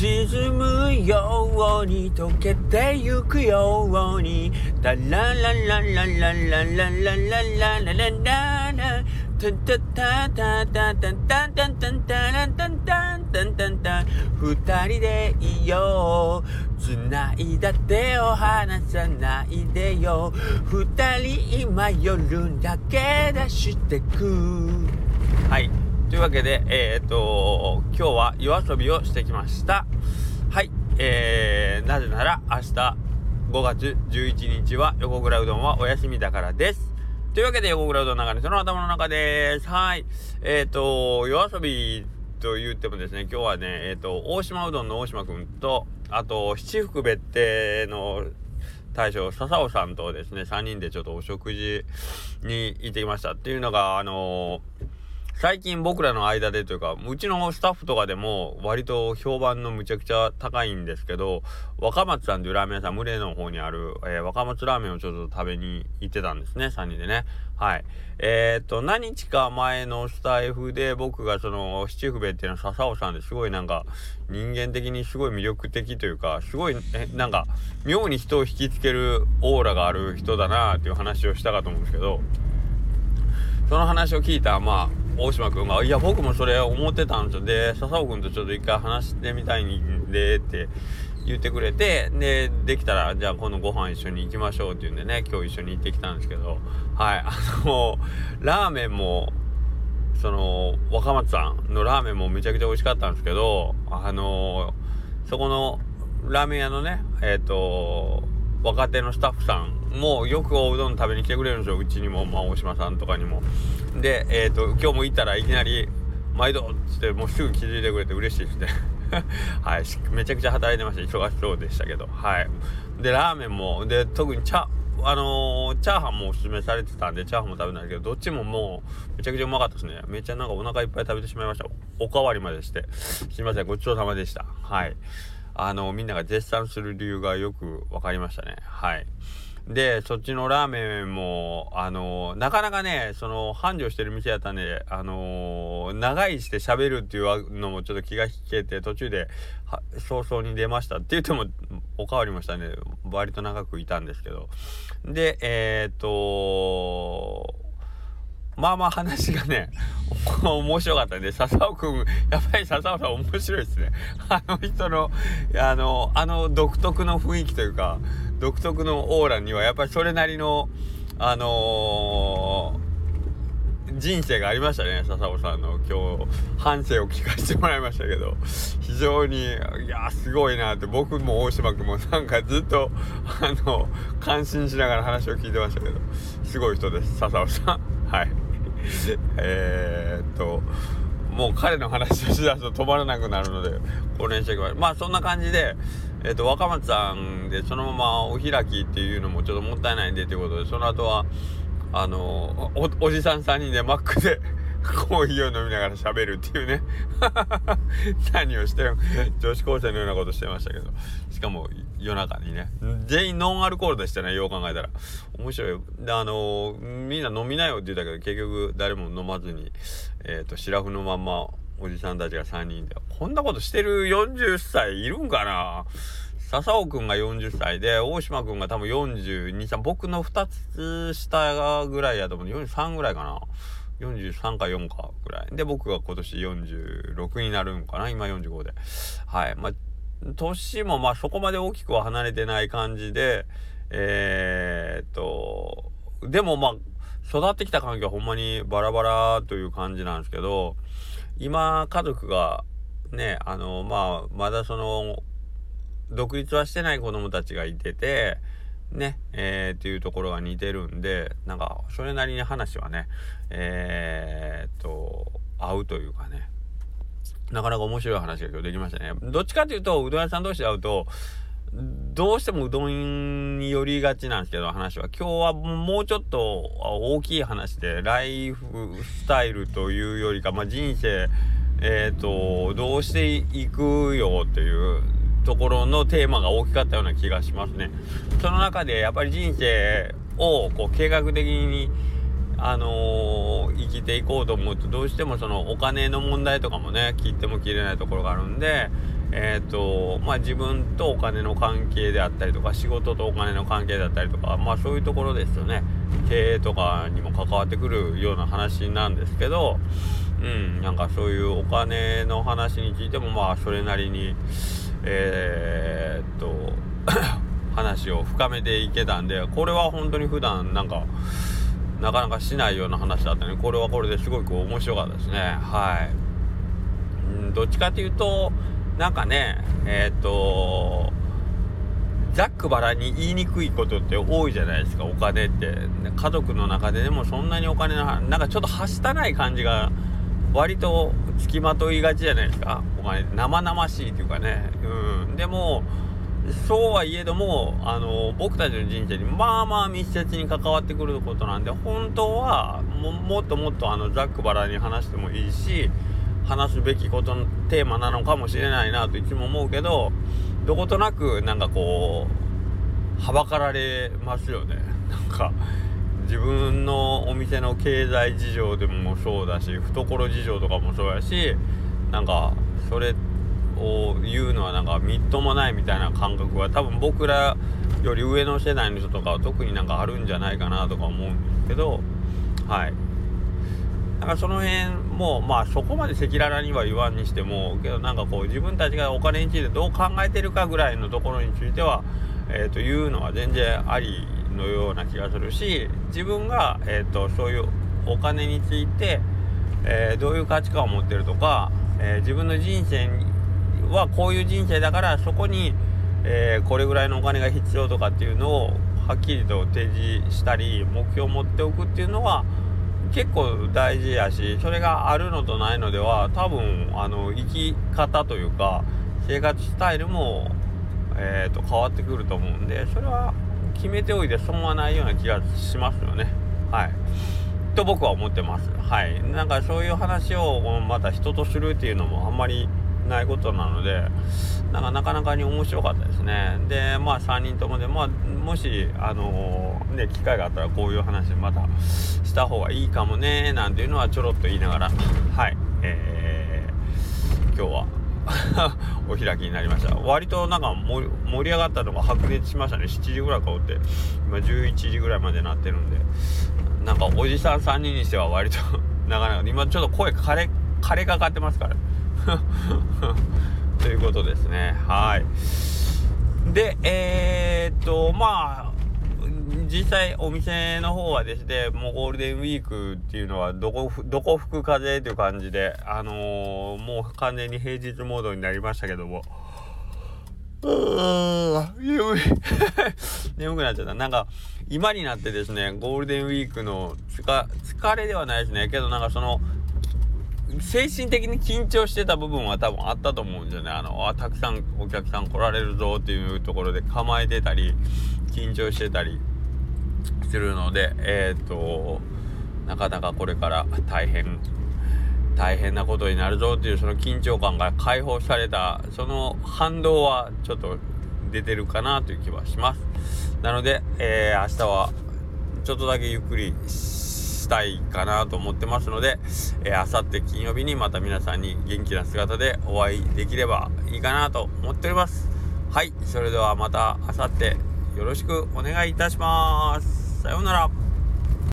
沈むように溶けてゆくように。タララララララララララララララ。タタタタタタタタタタタタタタタタ二人でいよう。繋いだ手を離さないでよ。二人今夜だけ出してく。はい。というわけでえっ、と今日は夜遊びをしてきましたはいえー、なぜなら明日5月11日は横倉うどんはお休みだからですというわけで、横倉うどんの中にその頭の中です。はい。えっ、と、夜遊びと言ってもですね、今日はね、えっ、と、大島うどんの大島くんと、あと、七福別邸の大将、笹尾さんとですね、3人でちょっとお食事に行ってきました。っていうのが、あのー最近僕らの間でというか、うちのスタッフとかでも割と評判のむちゃくちゃ高いんですけど、若松さんというラーメン屋さん、群れの方にある、えー、若松ラーメンをちょっと食べに行ってたんですね、3人でね。はい。えー、っと、何日か前のスタイフで僕がその、七福部っていうのは笹尾さんですごいなんか、人間的にすごい魅力的というか、すごい、え、なんか、妙に人を引きつけるオーラがある人だなっていう話をしたかと思うんですけど、その話を聞いた、まあ、大島君が「いや僕もそれ思ってたんですよ」で笹尾君とちょっと一回話してみたいんでって言ってくれてでできたらじゃあ今度ご飯一緒に行きましょうっていうんでね今日一緒に行ってきたんですけどはいあのラーメンもその若松さんのラーメンもめちゃくちゃ美味しかったんですけどあのそこのラーメン屋のねえっ、ー、と若手のスタッフさんもよくおうどん食べに来てくれるんですよ。うちにも、まあ、大島さんとかにも。でえっ、ー、と今日も行ったらいきなり「毎度」っつってもうすぐ気づいてくれて嬉しいですね。はいめちゃくちゃ働いてました。忙しそうでしたけど。はい。でラーメンもで特に茶あのー、チャーハンもおすすめされてたんでチャーハンも食べないけどどっちももうめちゃくちゃうまかったですね。めっちゃなんかお腹いっぱい食べてしまいました。おかわりまでして。すいませんごちそうさまでした。はい。あのみんなが絶賛する理由がよく分かりましたね。はい。でそっちのラーメンもあのなかなかねその繁盛してる店やったんであの長いして喋るっていうのもちょっと気が引けて途中で早々に出ましたって言ってもおかわりましたね割と長くいたんですけど。でえー、っとまあまあ話がね、面白かったんで、笹尾くん、やっぱり笹尾さん面白いですね。あの人の、あの、あの独特の雰囲気というか、独特のオーラにはやっぱりそれなりのあのー、人生がありましたね。笹尾さんの今日反省を聞かせてもらいましたけど。非常にいやすごいなって僕も大島君もなんかずっとあの感心しながら話を聞いてましたけど。すごい人です笹尾さん。はい。え、っともう彼の話をしだすと止まらなくなるのでこれにしておきまあそんな感じでえっ、ー、と、若松さんでそのままお開きっていうのもちょっともったいないんでということで、その後は、あのお、おじさん3人でマックで コーヒーを飲みながら喋るっていうね 何をしてる女子高生のようなことしてましたけど。しかも夜中にね。全員ノンアルコールでしたね、よう考えたら。面白い。で、あのみんな飲みなよって言ったけど、結局誰も飲まずに、えっ、ー、と、シラフのまんまおじさんたちが3人で。こんなことしてる40歳いるんかな？笹尾くんが40歳で、大島くんが多分42、3、僕の2つ下ぐらいやと思う。43ぐらいかな？43か4かぐらい。で、僕が今年46になるんかな？今45で。はい。まあ、年もまあそこまで大きくは離れてない感じで、えー、っと、でもまあ、育ってきた環境はほんまにバラバラという感じなんですけど、今家族がねあのまあまだその独立はしてない子供たちがいててねえー、っていうところが似てるんでなんかそれなりに話はねえー、っと合うというかね。なかなか面白い話が今日できましたねどっちかというとうどん屋さん同士で会うとどうしてもうどんに寄りがちなんですけど話は今日はもうちょっと大きい話でライフスタイルというよりか、まあ、人生えっ、ー、とどうしていくよっていうところのテーマが大きかったような気がしますね。その中でやっぱり人生をこう計画的にあのー、生きていこうと思うとどうしてもそのお金の問題とかもね切っても切れないところがあるんでえーとまあ、自分とお金の関係であったりとか仕事とお金の関係だったりとか、まあ、そういうところですよね。経営とかにも関わってくるような話なんですけど、うん、なんかそういうお金の話についてもまあそれなりにえー、っ と話を深めていけたんでこれは本当に普段なんかなかなかしないような話だったね。これはこれですごく面白かったですね。はい、うん、どっちかというとなんかねえー、とざっくばらに言いにくいことって多いじゃないですか。お金って。家族の中ででもそんなにお金のなんかちょっとはしたない感じが割とつきまといがちじゃないですか。お金生々しいというかね。うん。でもそうはいえどもあの僕たちの人生にまあまあ密接に関わってくることなんで本当はもっともっとあのざっくばらに話してもいいし話すべきことのテーマなのかもしれないなといつも思うけどどことなくなんかこうはばかられますよね。なんか自分のお店の経済事情でもそうだし懐事情とかもそうやしなんかそれってを言うのはなんかみっともないみたいな感覚は多分僕らより上の世代の人とかは特になんかあるんじゃないかなとか思うんですけどはい。だかその辺もまあそこまで赤裸々には言わんにしてもけどなんかこう自分たちがお金についてどう考えてるかぐらいのところについてはえー、というのは全然ありのような気がするし自分が、えーと、そういうお金について、えー、どういう価値観を持ってるとか、えー、自分の人生はこういう人生だからそこに、えー、これぐらいのお金が必要とかっていうのをはっきりと提示したり目標を持っておくっていうのは結構大事やしそれがあるのとないのでは多分あの生き方というか生活スタイルも、えーと、変わってくると思うんでそれは決めておいて損はないような気がしますよね。はい。と僕は思ってます。はい。なんかそういう話をまた人とするっていうのもあんまりないことなので、なんかなかなかに面白かったですね。で、まあ3人ともで、まあもし、あのー、ね、機会があったらこういう話またした方がいいかもね、なんていうのはちょろっと言いながら、はい。えー、今日は お開きになりました割となんか盛り上がったのが白熱しましたね7時ぐらいかおって今11時ぐらいまでなってるんでなんかおじさん3人にしては割と なかなか今ちょっと声枯れ枯れかかってますから ということですねはいでえー、っとまあ実際お店の方はですね、もうゴールデンウィークっていうのはどこ、どこ吹く風という感じで、あのー、もう完全に平日モードになりましたけども、うーん、眠い。眠くなっちゃった。なんか、今になってですね、ゴールデンウィークの疲れではないですね。けどなんかその、精神的に緊張してた部分は多分あったと思うんですよね。あの、あ、たくさんお客さん来られるぞっていうところで構えてたり、緊張してたりするので、えっ、と、なかなかこれから大変、大変なことになるぞっていうその緊張感が解放された、その反動はちょっと出てるかなという気はします。なので、えー、明日はちょっとだけゆっくりしたいかなと思ってますので、えー、明後日金曜日にまた皆さんに元気な姿でお会いできればいいかなと思っております。はい、それではまた明後日よろしくお願いいたします。さようなら。